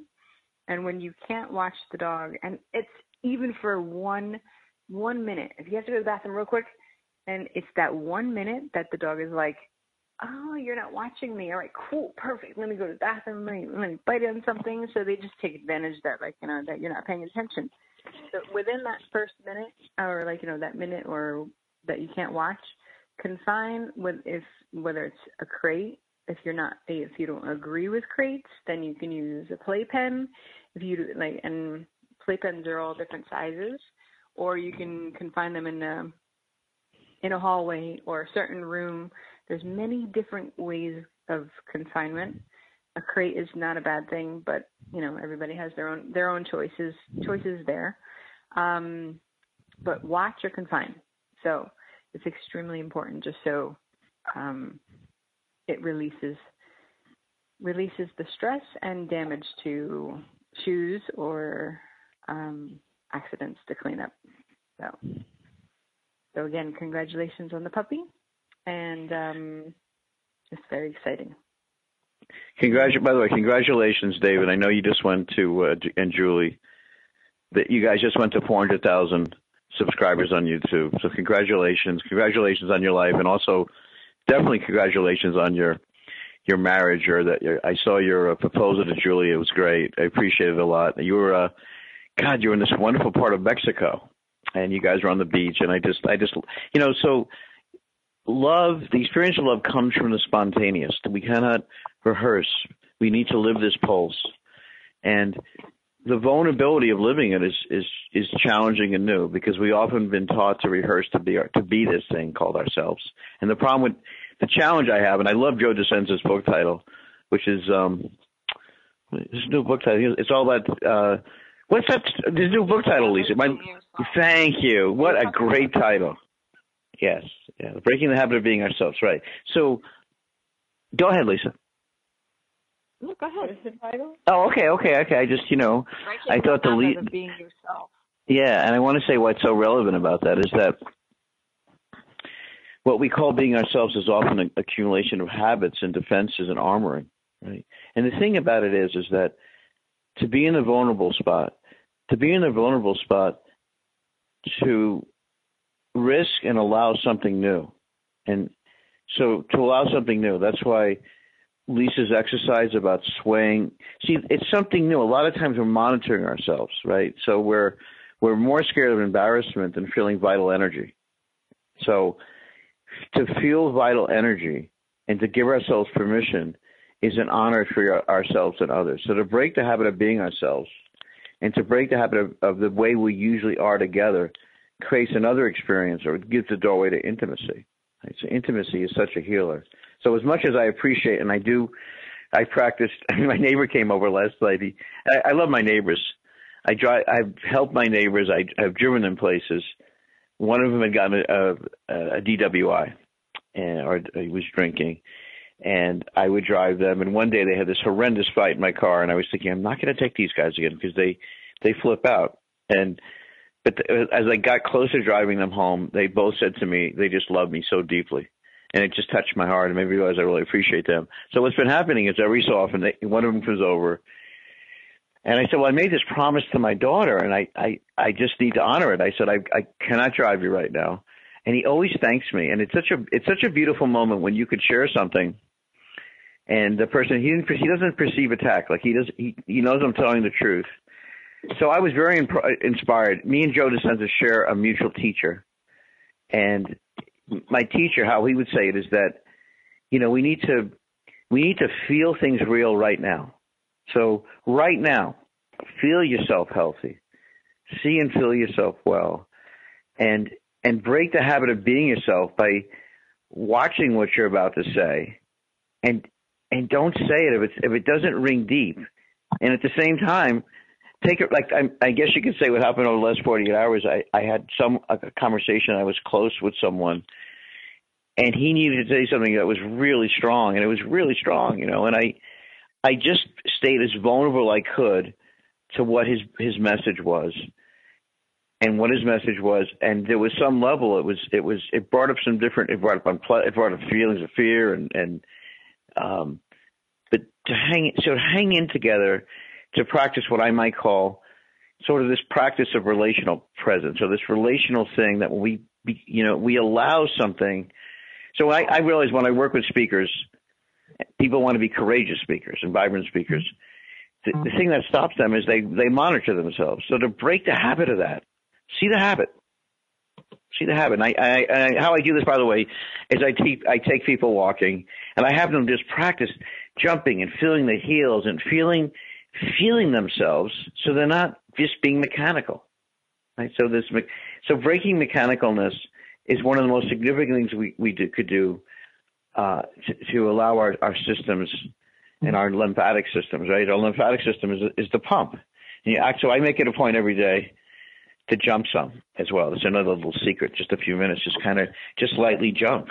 E: and when you can't watch the dog and it's even for one one minute. If you have to go to the bathroom real quick, and it's that one minute that the dog is like, "Oh, you're not watching me. All right, cool, perfect. Let me go to the bathroom. Let me, let me bite on something." So they just take advantage that, like, you know, that you're not paying attention. So within that first minute, or like, you know, that minute or that you can't watch, confine with if whether it's a crate. If you're not, if you don't agree with crates, then you can use a playpen. If you like, and playpens are all different sizes or you can confine them in a in a hallway or a certain room. There's many different ways of confinement. A crate is not a bad thing, but you know everybody has their own their own choices choices there. Um, but watch or confine. So it's extremely important, just so um, it releases releases the stress and damage to shoes or um, accidents to clean up. So, so again, congratulations on the puppy, and um, it's very exciting.
B: Congratu- by the way, congratulations, David. I know you just went to uh, and Julie that you guys just went to 400,000 subscribers on YouTube. So congratulations, congratulations on your life, and also definitely congratulations on your your marriage or that your, I saw your uh, proposal to Julie. It was great. I appreciate it a lot. You were uh, God, you're in this wonderful part of Mexico, and you guys are on the beach, and I just, I just, you know, so love, the experience of love comes from the spontaneous. We cannot rehearse. We need to live this pulse, and the vulnerability of living it is is is challenging and new because we often been taught to rehearse to be to be this thing called ourselves. And the problem with the challenge I have, and I love Joe Dispenza's book title, which is um, this new book title. It's all about uh, What's that? The new book title, Lisa. My, thank you. What a great title. Yes, yeah. Breaking the habit of being ourselves. Right. So, go ahead, Lisa.
D: No, go ahead.
C: What is the title?
B: Oh, okay, okay, okay. I just, you know, I thought the lead.
D: Of being yourself.
B: Yeah, and I want to say what's so relevant about that is that what we call being ourselves is often an accumulation of habits and defenses and armoring, right? And the thing about it is, is that to be in a vulnerable spot to be in a vulnerable spot to risk and allow something new. And so to allow something new, that's why Lisa's exercise about swaying. See, it's something new. A lot of times we're monitoring ourselves, right? So we're we're more scared of embarrassment than feeling vital energy. So to feel vital energy and to give ourselves permission is an honor for ourselves and others. So to break the habit of being ourselves and to break the habit of, of the way we usually are together creates another experience or gives the doorway to intimacy. Right? So intimacy is such a healer. So as much as I appreciate and I do, I practiced. my neighbor came over last night. He, I, I love my neighbors. I drive. I've helped my neighbors. I, I've driven them places. One of them had gotten a, a, a DWI, and or he was drinking, and I would drive them. And one day they had this horrendous fight in my car, and I was thinking, I'm not going to take these guys again because they they flip out. And but uh, as I got closer driving them home, they both said to me they just love me so deeply, and it just touched my heart and made me realize I really appreciate them. So what's been happening is every so often they, one of them comes over. And I said, well, I made this promise to my daughter, and I, I, I just need to honor it. I said, I, I cannot drive you right now, and he always thanks me, and it's such a, it's such a beautiful moment when you could share something and the person he didn't he doesn't perceive attack like he does he he knows I'm telling the truth. So I was very imp- inspired. Me and Joe Dispenza share a mutual teacher, and my teacher, how he would say it is that, you know, we need to we need to feel things real right now. So right now, feel yourself healthy, see and feel yourself well, and and break the habit of being yourself by watching what you're about to say and and don't say it if it's if it doesn't ring deep. And at the same time, take it like I, I guess you could say what happened over the last 48 hours. I I had some a conversation. I was close with someone, and he needed to say something that was really strong, and it was really strong, you know. And I I just stayed as vulnerable I could to what his his message was and what his message was and there was some level it was it was it brought up some different it brought up unple- it brought up feelings of fear and and um, but to hang so to hang in together to practice what I might call sort of this practice of relational presence or this relational thing that we you know we allow something. So I, I realize when I work with speakers, people want to be courageous speakers and vibrant speakers. The, the thing that stops them is they they monitor themselves. So to break the habit of that, see the habit, see the habit. And I, I, I, how I do this, by the way, is I take I take people walking and I have them just practice jumping and feeling the heels and feeling feeling themselves, so they're not just being mechanical. Right. So this so breaking mechanicalness is one of the most significant things we we do, could do uh, to, to allow our our systems and our lymphatic systems. Right. Our lymphatic system is is the pump. And you, so I make it a point every day to jump some as well. It's another little secret. Just a few minutes, just kind of just lightly jump,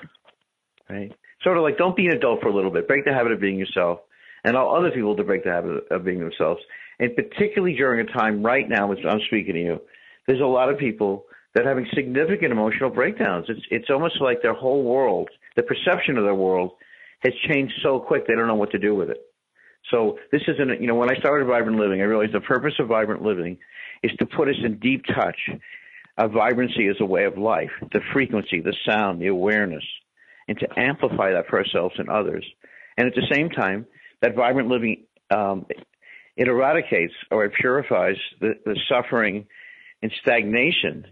B: right? Sort of like don't be an adult for a little bit. Break the habit of being yourself, and allow other people to break the habit of being themselves. And particularly during a time right now, as I'm speaking to you, there's a lot of people that are having significant emotional breakdowns. It's it's almost like their whole world, the perception of their world, has changed so quick they don't know what to do with it. So this isn't, you know, when I started Vibrant Living, I realized the purpose of Vibrant Living is to put us in deep touch of vibrancy as a way of life, the frequency, the sound, the awareness, and to amplify that for ourselves and others. And at the same time, that vibrant living, um, it eradicates or it purifies the, the suffering and stagnation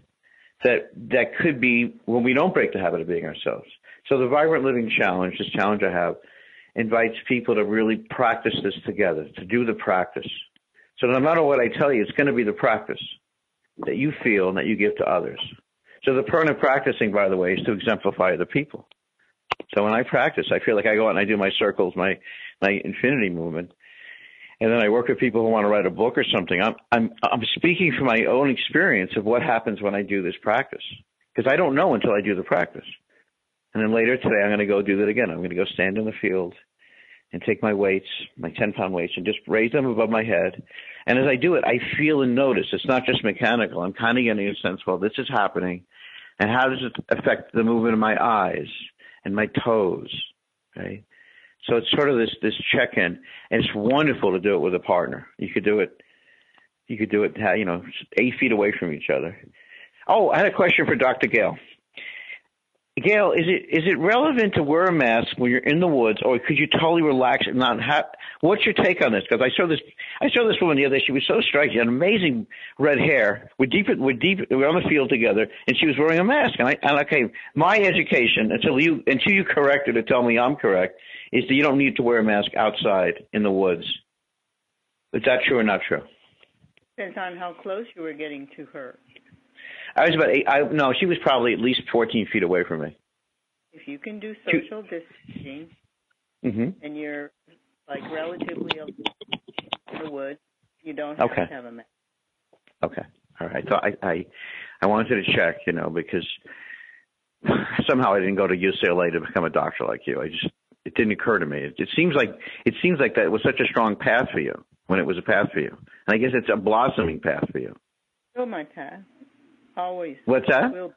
B: that that could be when we don't break the habit of being ourselves. So the vibrant living challenge, this challenge I have, invites people to really practice this together, to do the practice. So no matter what I tell you, it's going to be the practice that you feel and that you give to others. So the point of practicing, by the way, is to exemplify the people. So when I practice, I feel like I go out and I do my circles, my my infinity movement, and then I work with people who want to write a book or something. I'm I'm I'm speaking from my own experience of what happens when I do this practice because I don't know until I do the practice. And then later today, I'm going to go do that again. I'm going to go stand in the field and take my weights, my 10 pound weights, and just raise them above my head. And as I do it, I feel and notice. It's not just mechanical. I'm kind of getting a sense, well, this is happening. And how does it affect the movement of my eyes and my toes? Right? So it's sort of this, this check in. And it's wonderful to do it with a partner. You could do it, you could do it, you know, eight feet away from each other. Oh, I had a question for Dr. Gail. Gail, is it is it relevant to wear a mask when you're in the woods, or could you totally relax and not have? What's your take on this? Because I saw this, I saw this woman the other day. She was so striking, had amazing red hair. We're deep, we're deep, we're on the field together, and she was wearing a mask. And I, and okay, my education until you until you correct her to tell me I'm correct is that you don't need to wear a mask outside in the woods. Is that true or not true?
C: Depends on how close you were getting to her.
B: I was about eight. I no, she was probably at least 14 feet away from me.
C: If you can do social distancing
B: hmm
C: and you're like relatively in the woods, you don't
B: Okay.
C: have to have a mask.
B: Okay. All right. So I, I, I wanted to check, you know, because somehow I didn't go to UCLA to become a doctor like you. I just, it didn't occur to me. It, it seems like, it seems like that was such a strong path for you when it was a path for you. And I guess it's a blossoming path for you.
C: Still my path. Always.
B: What's that?
C: Will,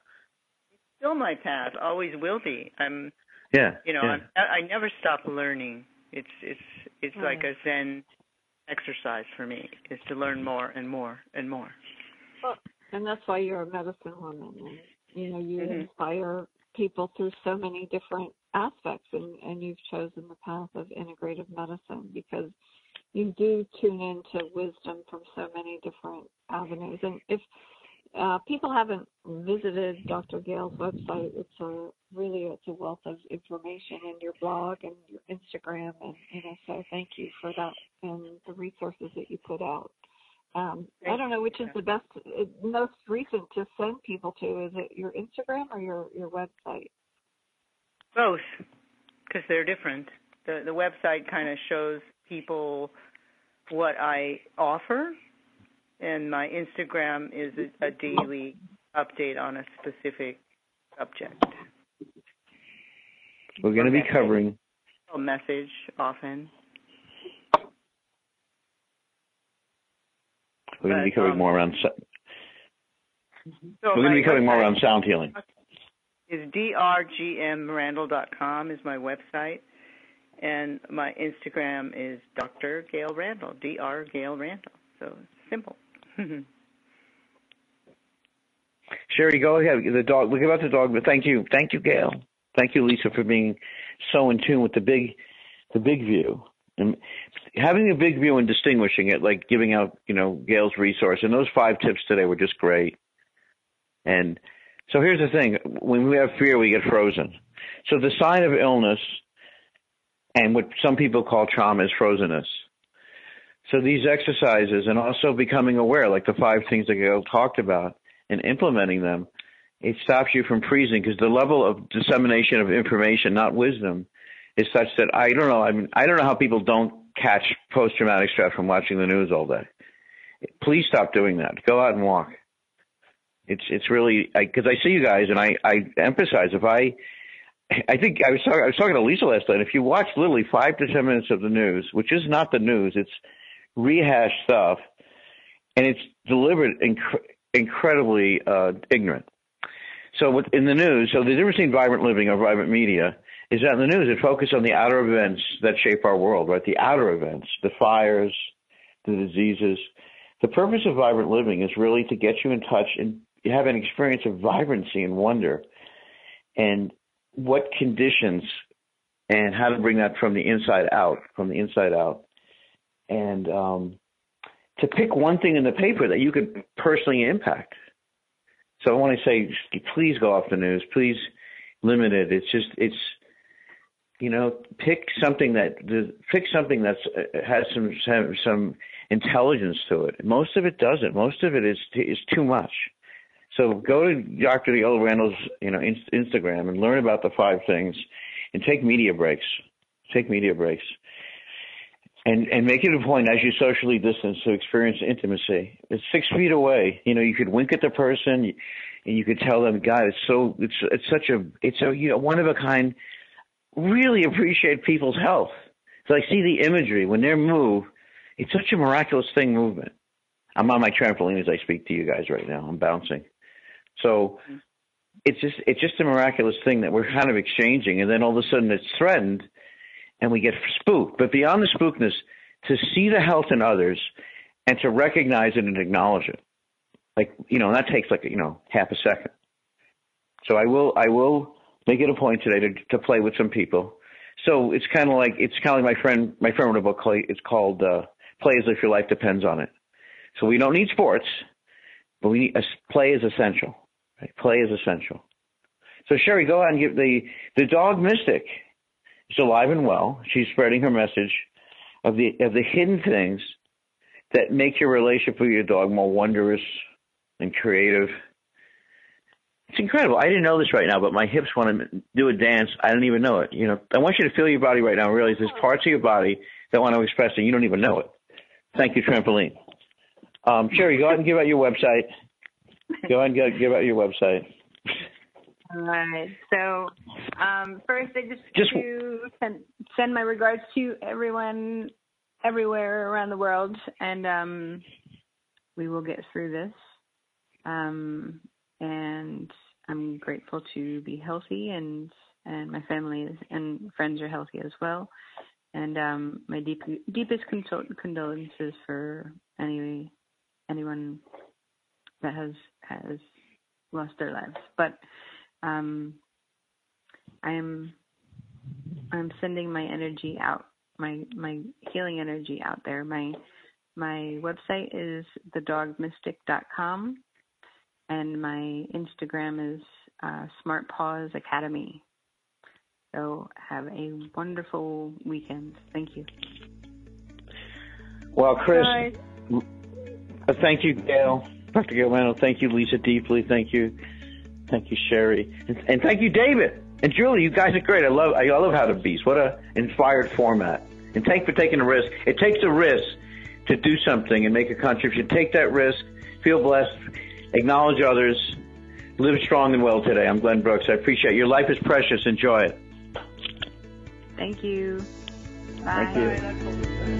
C: still my path. Always will be. I'm.
B: Yeah.
C: You know,
B: yeah.
C: I'm, I I never stop learning. It's it's it's like a Zen exercise for me. Is to learn more and more and more.
D: Well, and that's why you're a medicine woman, and you know you
C: Mhm.
D: inspire people through so many different aspects, and and you've chosen the path of integrative medicine because you do tune into wisdom from so many different avenues. And if uh, people haven't visited Dr. Gail's website, it's a really it's a wealth of information in your blog and your Instagram, and you know so thank you for that and the resources that you put out. Um, I don't know which is the best, uh, most recent to send people to. Is it your Instagram or your your website?
C: Both, because they're different. The the website kind of shows people what I offer, and my Instagram is a, daily update on a specific subject.
B: We're going to be covering,
C: A message often.
B: we're going to be covering
C: um,
B: more around, so- we're going to be covering more around sound healing.
C: Is drgmrandall.com is my website, and my Instagram is Dr. Gail Randall. Dr. Gail Randall. So it's simple. Mm-hmm.
B: Sherry, go ahead. The dog. We Look about the dog. But thank you, thank you, Gail. Thank you, Lisa, for being so in tune with the big, the big view and having a big view and distinguishing it, like giving out, you know, Gail's resource. And those five tips today were just great. And so here's the thing: when we have fear, we get frozen. So the sign of illness, and what some people call trauma, is frozenness. So these exercises, and also becoming aware, like the five things that Gail talked about, and implementing them, it stops you from freezing because the level of dissemination of information, not wisdom, is such that I don't know. I mean, I don't know how people don't catch post-traumatic stress from watching the news all day. Please stop doing that. Go out and walk. It's it's really because I, see you guys, and I I emphasize if I. I think I was talking. I was talking to Lisa last night. If you watch literally five to ten minutes of the news, which is not the news, it's rehashed stuff, and it's delivered inc- incredibly uh, ignorant. So with, in the news, so the difference between vibrant living or vibrant media is that in the news it focuses on the outer events that shape our world, right? The outer events, the fires, the diseases. The purpose of vibrant living is really to get you in touch and have an experience of vibrancy and wonder, and what conditions and how to bring that from the inside out, from the inside out, and um, to pick one thing in the paper that you could personally impact. So I want to say, please go off the news. Please limit it. It's just, it's, you know, pick something that pick something that's uh, has some some, some intelligence to it. Most of it doesn't. Most of it is is too much. So go to Dr. Gail Randall's, you know, Instagram and learn about the five things, and take media breaks. Take media breaks and and make it a point as you socially distance to experience intimacy. It's six feet away. You know, you could wink at the person, and you could tell them, God, it's so it's it's such a it's a you know one of a kind. Really appreciate people's health. So I see the imagery when they move. It's such a miraculous thing, movement. I'm on my trampoline as I speak to you guys right now. I'm bouncing. So mm-hmm. it's just it's just a miraculous thing that we're kind of exchanging, and then all of a sudden it's threatened and we get spooked. But beyond the spookness, to see the health in others and to recognize it and acknowledge it, like you know, that takes like you know half a second. So I will I will make it a point today to to play with some people. So it's kind of like it's kind of like my friend my friend wrote a book. It's called uh, "Play as if your life depends on it." So we don't need sports, but we need play is essential. Right? Play is essential. So Sherry, go ahead and give the the dog mystic is alive and well. She's spreading her message of the of the hidden things that make your relationship with your dog more wondrous and creative. It's incredible. I didn't know this right now, but my hips want to do a dance. I don't even know it. You know, I want you to feel your body right now and realize there's parts of your body that want to express it. You don't even know it. Thank you, trampoline. Um, Sherry, go ahead and give out your website. Go ahead and give out your website.
E: All right. So um, first, I just,
B: Just-
E: to send, send my regards to everyone everywhere around the world, and um, we will get through this. Um, and I'm grateful to be healthy, and and my family is, and friends are healthy as well. And um, my deep, deepest condol- condolences for any anyone that has has lost their lives. But um, I am I'm sending my energy out, my my healing energy out there. My my website is thedogmystic.com, and my Instagram is uh, Smart Paws Academy. So have a wonderful weekend. Thank you.
B: Well, Chris,
E: Bye.
B: thank you, Gail. Dr. Gail Randall, thank you, Lisa, deeply. Thank you. Thank you, Sherry. And, and thank you, David. And Julie, you guys are great. I love, I love How to Beast. What a inspired format. And thank for taking a risk. It takes a risk to do something and make a contribution. Take that risk. Feel blessed. Acknowledge others. Live strong and well today. I'm Glenn Brooks. I appreciate it. Your life is precious. Enjoy it.
E: Thank you. Bye.
B: Thank you.